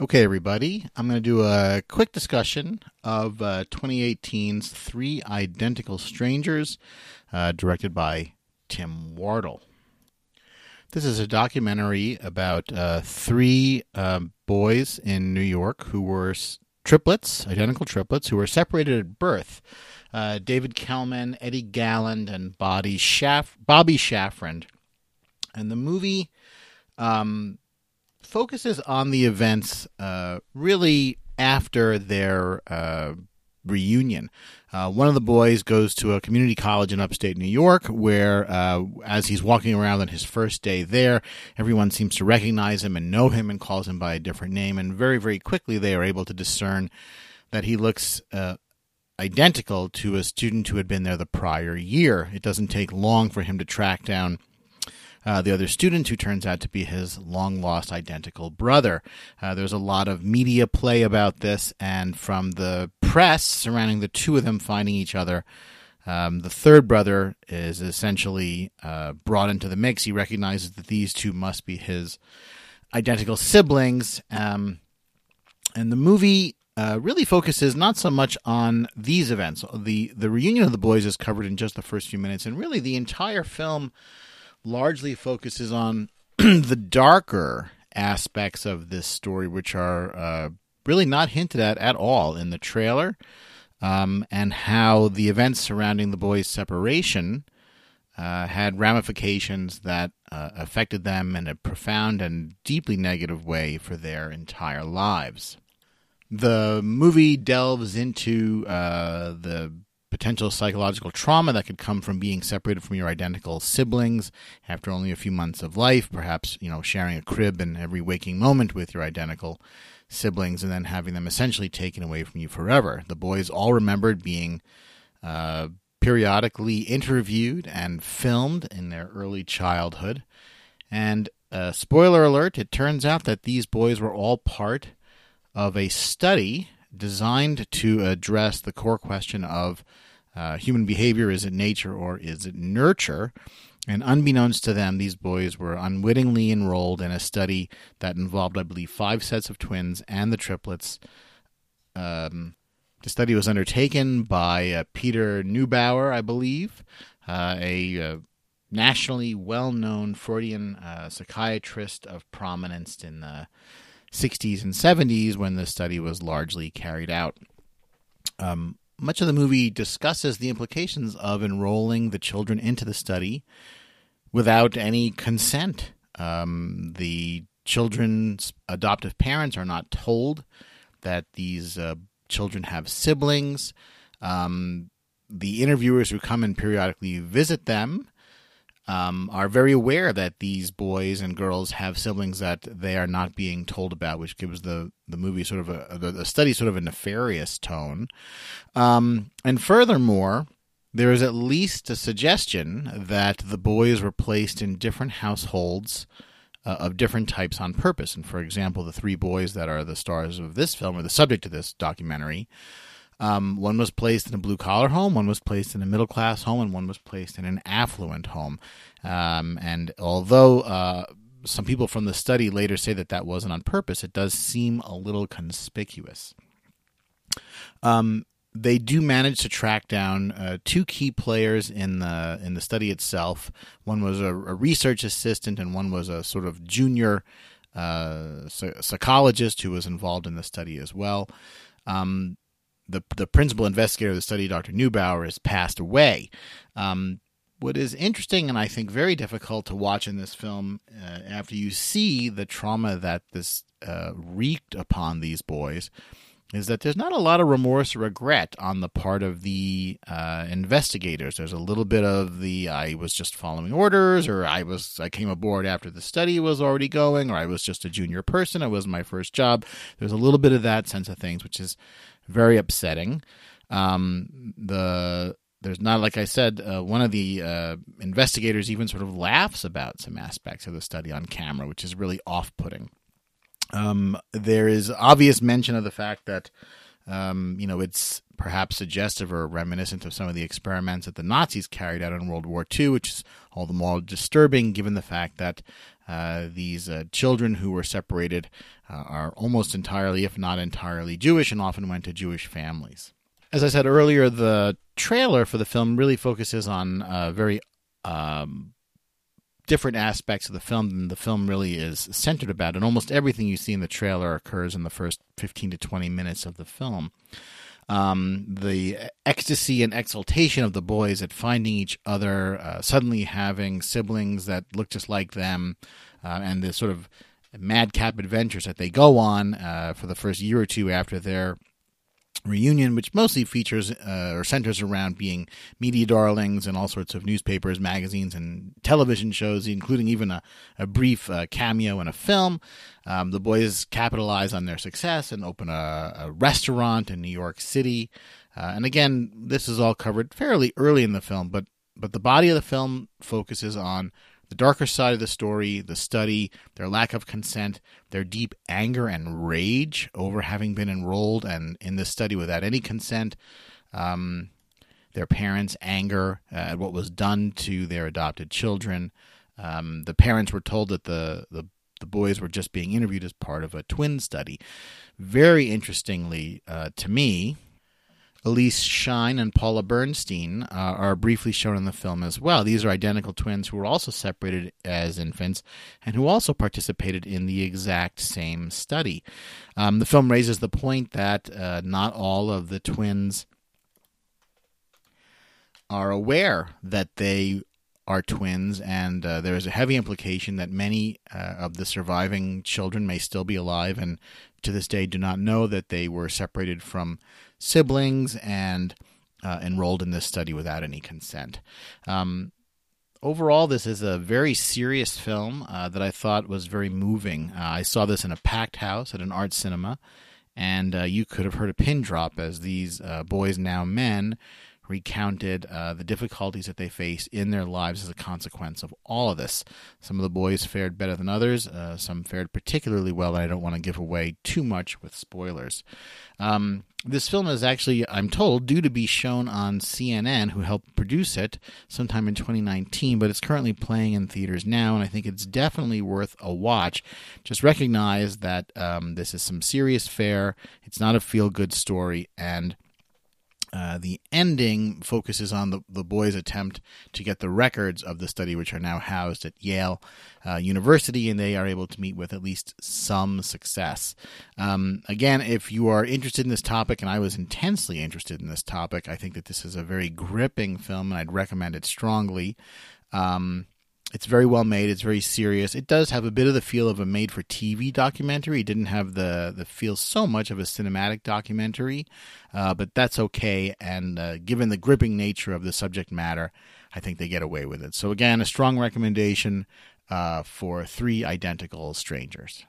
Okay, everybody, I'm going to do a quick discussion of uh, 2018's Three Identical Strangers, uh, directed by Tim Wardle. This is a documentary about uh, three um, boys in New York who were triplets, identical triplets, who were separated at birth. Uh, David Kellman, Eddie Galland, and Bobby, Schaff- Bobby Shafran. And the movie um, focuses on the events uh, really after their uh, reunion. Uh, one of the boys goes to a community college in upstate New York, where, uh, as he's walking around on his first day there, everyone seems to recognize him and know him and calls him by a different name. And very, very quickly, they are able to discern that he looks uh, identical to a student who had been there the prior year. It doesn't take long for him to track down uh, the other student, who turns out to be his long lost identical brother. Uh, there's a lot of media play about this, and from the press surrounding the two of them finding each other. Um, the third brother is essentially uh, brought into the mix. He recognizes that these two must be his identical siblings. Um, and the movie uh, really focuses not so much on these events. The the reunion of the boys is covered in just the first few minutes, and really the entire film largely focuses on the darker aspects of this story, which are uh, really not hinted at at all in the trailer, um, and how the events surrounding the boys' separation uh, had ramifications that uh, affected them in a profound and deeply negative way for their entire lives. The movie delves into uh, the potential psychological trauma that could come from being separated from your identical siblings after only a few months of life, perhaps, you know, sharing a crib and every waking moment with your identical siblings and then having them essentially taken away from you forever. The boys all remembered being uh, periodically interviewed and filmed in their early childhood. And uh, spoiler alert, it turns out that these boys were all part of a study designed to address the core question of uh, human behavior is it nature or is it nurture? And unbeknownst to them, these boys were unwittingly enrolled in a study that involved, I believe, five sets of twins and the triplets. Um, the study was undertaken by uh, Peter Neubauer, I believe, uh, a uh, nationally well known Freudian uh, psychiatrist of prominence in the 60s and 70s when the study was largely carried out. Um, much of the movie discusses the implications of enrolling the children into the study without any consent. Um, the children's adoptive parents are not told that these uh, children have siblings. Um, the interviewers who come and periodically visit them um, are very aware that these boys and girls have siblings that they are not being told about, which gives the, the movie sort of a, the, the study sort of a nefarious tone. Um, and furthermore, there is at least a suggestion that the boys were placed in different households uh, of different types on purpose. And for example, the three boys that are the stars of this film or the subject of this documentary um, one was placed in a blue collar home, one was placed in a middle class home, and one was placed in an affluent home. Um, and although uh, some people from the study later say that that wasn't on purpose, it does seem a little conspicuous. Um, they do manage to track down uh, two key players in the in the study itself. One was a, a research assistant, and one was a sort of junior uh, psychologist who was involved in the study as well. Um, the the principal investigator of the study, Dr. Neubauer, has passed away. Um, what is interesting and I think very difficult to watch in this film, uh, after you see the trauma that this uh, wreaked upon these boys, is that there's not a lot of remorse or regret on the part of the uh, investigators. There's a little bit of the I was just following orders, or I was I came aboard after the study was already going, or I was just a junior person. It was my first job. There's a little bit of that sense of things, which is very upsetting. Um, the there's not like I said, uh, one of the uh, investigators even sort of laughs about some aspects of the study on camera, which is really off-putting. Um, there is obvious mention of the fact that um, you know it's perhaps suggestive or reminiscent of some of the experiments that the Nazis carried out in World War II, which is all the more disturbing given the fact that Uh, these uh, children who were separated uh, are almost entirely, if not entirely, Jewish and often went to Jewish families. As I said earlier, the trailer for the film really focuses on very um, different aspects of the film than the film really is centered about. And almost everything you see in the trailer occurs in the first 15 to 20 minutes of the film. Um, the ecstasy and exultation of the boys at finding each other, uh, suddenly having siblings that look just like them, uh, and the sort of madcap adventures that they go on uh, for the first year or two after their reunion, which mostly features uh, or centers around being media darlings and all sorts of newspapers, magazines, and television shows, including even a, a brief uh, cameo in a film. Um, the boys capitalize on their success and open a, a restaurant in New York City. Uh, and again, this is all covered fairly early in the film, but but the body of the film focuses on the darker side of the story, the study, their lack of consent, their deep anger and rage over having been enrolled and in this study without any consent, um, their parents' anger at what was done to their adopted children. Um, the parents were told that the, the the boys were just being interviewed as part of a twin study. Very interestingly uh, to me, Elyse Schein and Paula Bernstein uh, are briefly shown in the film as well. These are identical twins who were also separated as infants and who also participated in the exact same study. Um, the film raises the point that uh, not all of the twins are aware that they are twins, and uh, there is a heavy implication that many uh, of the surviving children may still be alive and to this day do not know that they were separated from siblings and uh, enrolled in this study without any consent. Um, overall, this is a very serious film uh, that I thought was very moving. Uh, I saw this in a packed house at an art cinema, and uh, you could have heard a pin drop as these boys, now men, recounted uh, the difficulties that they face in their lives as a consequence of all of this. Some of the boys fared better than others, uh, some fared particularly well, and I don't want to give away too much with spoilers. Um, this film is actually, I'm told, due to be shown on CNN, who helped produce it sometime in 2019, but it's currently playing in theaters now, and I think it's definitely worth a watch. Just recognize that um, this is some serious fare, it's not a feel good story, and uh, the ending focuses on the, the boys' attempt to get the records of the study, which are now housed at Yale uh, University, and they are able to meet with at least some success. Um, again, if you are interested in this topic, and I was intensely interested in this topic, I think that this is a very gripping film, and I'd recommend it strongly. Um, it's very well made. It's very serious. It does have a bit of the feel of a made-for-TV documentary. It didn't have the the feel so much of a cinematic documentary, uh, but that's okay. And uh, given the gripping nature of the subject matter, I think they get away with it. So again, a strong recommendation uh, for Three Identical Strangers.